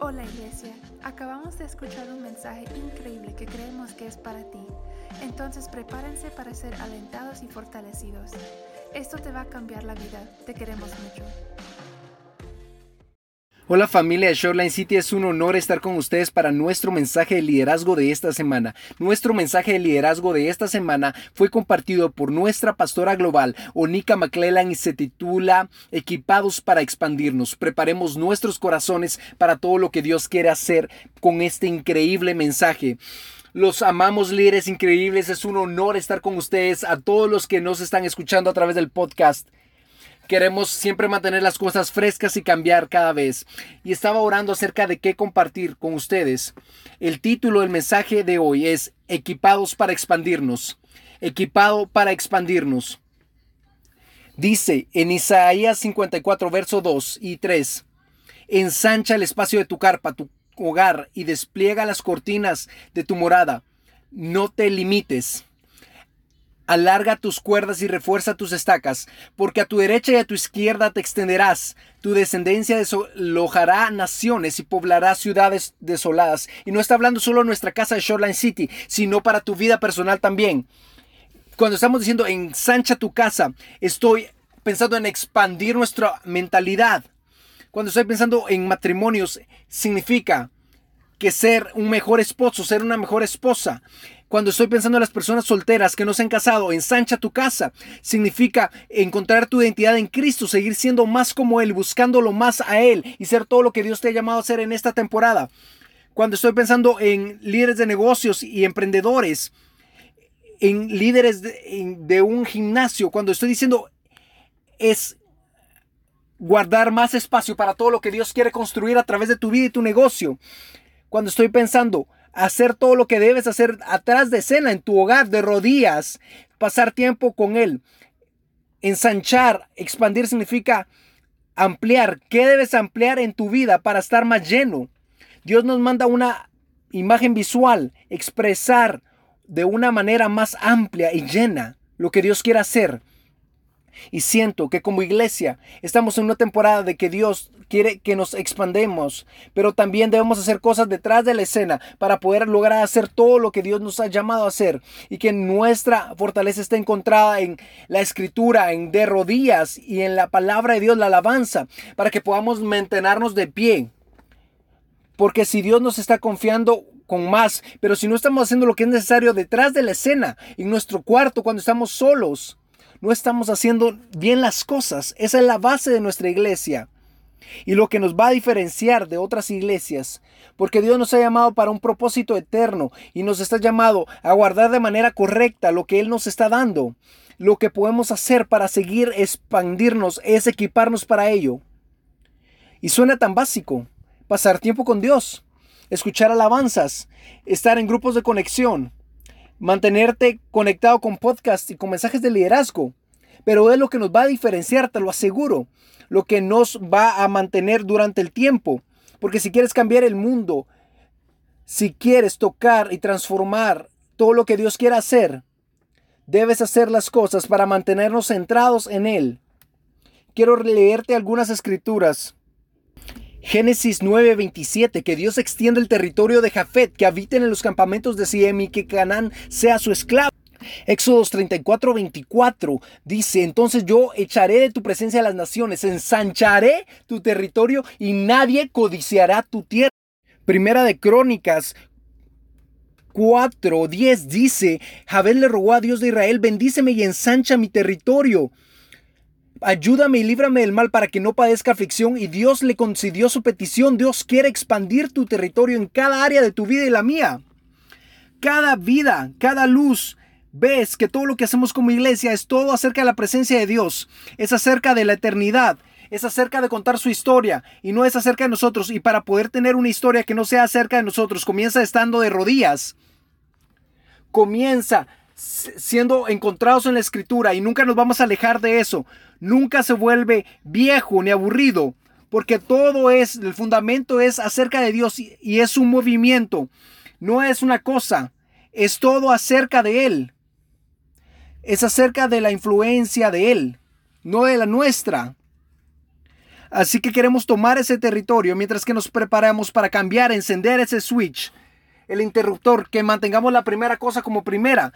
Hola Iglesia, acabamos de escuchar un mensaje increíble que creemos que es para ti. Entonces prepárense para ser alentados y fortalecidos. Esto te va a cambiar la vida. Te queremos mucho. Hola familia de Shoreline City, es un honor estar con ustedes para nuestro mensaje de liderazgo de esta semana. Nuestro mensaje de liderazgo de esta semana fue compartido por nuestra pastora global, Onika McClellan, y se titula Equipados para expandirnos. Preparemos nuestros corazones para todo lo que Dios quiere hacer con este increíble mensaje. Los amamos líderes increíbles, es un honor estar con ustedes, a todos los que nos están escuchando a través del podcast. Queremos siempre mantener las cosas frescas y cambiar cada vez. Y estaba orando acerca de qué compartir con ustedes. El título del mensaje de hoy es Equipados para expandirnos. Equipado para expandirnos. Dice en Isaías 54, verso 2 y 3. Ensancha el espacio de tu carpa, tu hogar, y despliega las cortinas de tu morada. No te limites Alarga tus cuerdas y refuerza tus estacas, porque a tu derecha y a tu izquierda te extenderás. Tu descendencia desalojará naciones y poblará ciudades desoladas. Y no está hablando solo nuestra casa de Shoreline City, sino para tu vida personal también. Cuando estamos diciendo ensancha tu casa, estoy pensando en expandir nuestra mentalidad. Cuando estoy pensando en matrimonios, significa que ser un mejor esposo, ser una mejor esposa. Cuando estoy pensando en las personas solteras que no se han casado, ensancha tu casa. Significa encontrar tu identidad en Cristo, seguir siendo más como Él, buscándolo más a Él y ser todo lo que Dios te ha llamado a ser en esta temporada. Cuando estoy pensando en líderes de negocios y emprendedores, en líderes de, de un gimnasio, cuando estoy diciendo es guardar más espacio para todo lo que Dios quiere construir a través de tu vida y tu negocio. Cuando estoy pensando hacer todo lo que debes hacer atrás de escena, en tu hogar, de rodillas, pasar tiempo con Él. Ensanchar, expandir significa ampliar. ¿Qué debes ampliar en tu vida para estar más lleno? Dios nos manda una imagen visual, expresar de una manera más amplia y llena lo que Dios quiere hacer. Y siento que como iglesia estamos en una temporada de que Dios quiere que nos expandemos, pero también debemos hacer cosas detrás de la escena para poder lograr hacer todo lo que Dios nos ha llamado a hacer y que nuestra fortaleza esté encontrada en la escritura, en de rodillas y en la palabra de Dios, la alabanza, para que podamos mantenernos de pie. Porque si Dios nos está confiando con más, pero si no estamos haciendo lo que es necesario detrás de la escena, en nuestro cuarto, cuando estamos solos, no estamos haciendo bien las cosas. Esa es la base de nuestra iglesia. Y lo que nos va a diferenciar de otras iglesias, porque Dios nos ha llamado para un propósito eterno y nos está llamado a guardar de manera correcta lo que Él nos está dando. Lo que podemos hacer para seguir expandirnos es equiparnos para ello. Y suena tan básico, pasar tiempo con Dios, escuchar alabanzas, estar en grupos de conexión, mantenerte conectado con podcasts y con mensajes de liderazgo. Pero es lo que nos va a diferenciar, te lo aseguro. Lo que nos va a mantener durante el tiempo. Porque si quieres cambiar el mundo, si quieres tocar y transformar todo lo que Dios quiere hacer, debes hacer las cosas para mantenernos centrados en Él. Quiero leerte algunas escrituras Génesis 9:27, que Dios extienda el territorio de Jafet, que habiten en los campamentos de Siem y que Canaán sea su esclavo. Éxodos 34, 24 dice, entonces yo echaré de tu presencia a las naciones, ensancharé tu territorio y nadie codiciará tu tierra. Primera de Crónicas 4, 10 dice, Jabel le rogó a Dios de Israel, bendíceme y ensancha mi territorio. Ayúdame y líbrame del mal para que no padezca aflicción. Y Dios le concedió su petición. Dios quiere expandir tu territorio en cada área de tu vida y la mía. Cada vida, cada luz. Ves que todo lo que hacemos como iglesia es todo acerca de la presencia de Dios. Es acerca de la eternidad. Es acerca de contar su historia y no es acerca de nosotros. Y para poder tener una historia que no sea acerca de nosotros, comienza estando de rodillas. Comienza siendo encontrados en la escritura y nunca nos vamos a alejar de eso. Nunca se vuelve viejo ni aburrido, porque todo es, el fundamento es acerca de Dios y, es un movimiento, no es una cosa, es todo acerca de Él. Es acerca de la influencia de Él, no de la nuestra. Así que queremos tomar ese territorio mientras que nos preparamos para cambiar, encender ese switch, el interruptor, que mantengamos la primera cosa como primera.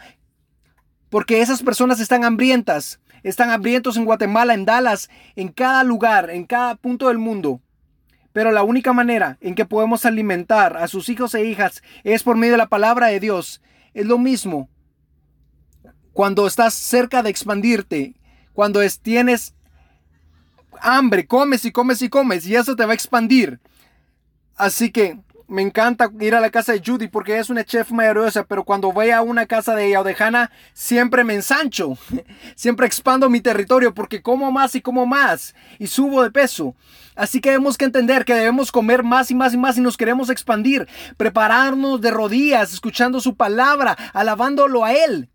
Porque esas personas están hambrientas, están hambrientos en Guatemala, en Dallas, en cada lugar, en cada punto del mundo. Pero la única manera en que podemos alimentar a sus hijos e hijas es por medio de la palabra de Dios. Es lo mismo cuando estás cerca de expandirte, cuando tienes hambre, comes y comes y comes y eso te va a expandir. Así que me encanta ir a la casa de Judy porque es una chef maravillosa, pero cuando voy a una casa de ella siempre me ensancho, siempre expando mi territorio porque como más y como más y subo de peso. Así que tenemos que entender que debemos comer más y más y más y nos queremos expandir, prepararnos de rodillas, escuchando su palabra, alabándolo a Él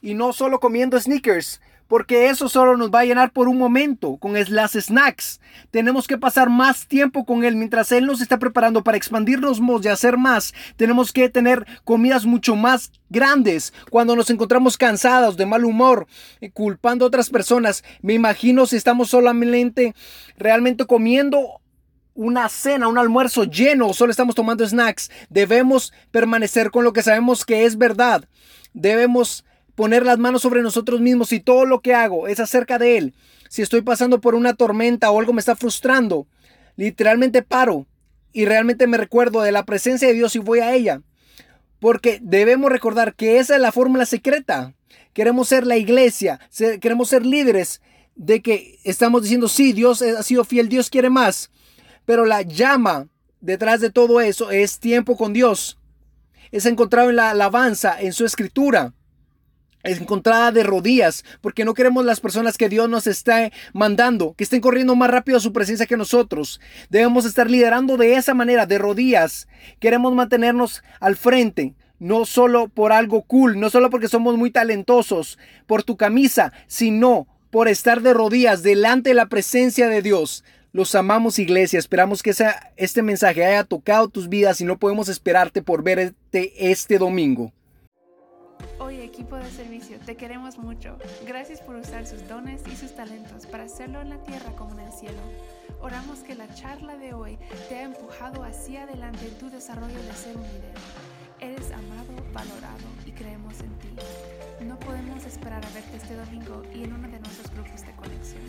y no solo comiendo sneakers porque eso solo nos va a llenar por un momento con las snacks. Tenemos que pasar más tiempo con Él mientras Él nos está preparando para expandirnos y hacer más. Tenemos que tener comidas mucho más grandes. Cuando nos encontramos cansados, de mal humor, eh, culpando a otras personas, me imagino si estamos solamente realmente comiendo una cena, un almuerzo lleno, solo estamos tomando snacks. Debemos permanecer con lo que sabemos que es verdad. Debemos poner las manos sobre nosotros mismos y todo lo que hago es acerca de Él. Si estoy pasando por una tormenta o algo me está frustrando, literalmente paro y realmente me recuerdo de la presencia de Dios y voy a ella. Porque debemos recordar que esa es la fórmula secreta. Queremos ser la iglesia, queremos ser líderes de que estamos diciendo, sí, Dios ha sido fiel, Dios quiere más. Pero la llama detrás de todo eso es tiempo con Dios. Es encontrado en la alabanza, en su escritura encontrada de rodillas, porque no queremos las personas que Dios nos está mandando, que estén corriendo más rápido a su presencia que nosotros. Debemos estar liderando de esa manera, de rodillas. Queremos mantenernos al frente, no solo por algo cool, no solo porque somos muy talentosos, por tu camisa, sino por estar de rodillas delante de la presencia de Dios. Los amamos iglesia, esperamos que este mensaje haya tocado tus vidas y no podemos esperarte por verte este domingo equipo de servicio, te queremos mucho. Gracias por usar sus dones y sus talentos para hacerlo en la tierra como en el cielo. Oramos que la charla de hoy te ha empujado hacia adelante en tu desarrollo de ser un líder. Eres amado, valorado y creemos en ti. No podemos esperar a verte este domingo y en uno de nuestros grupos de conexión.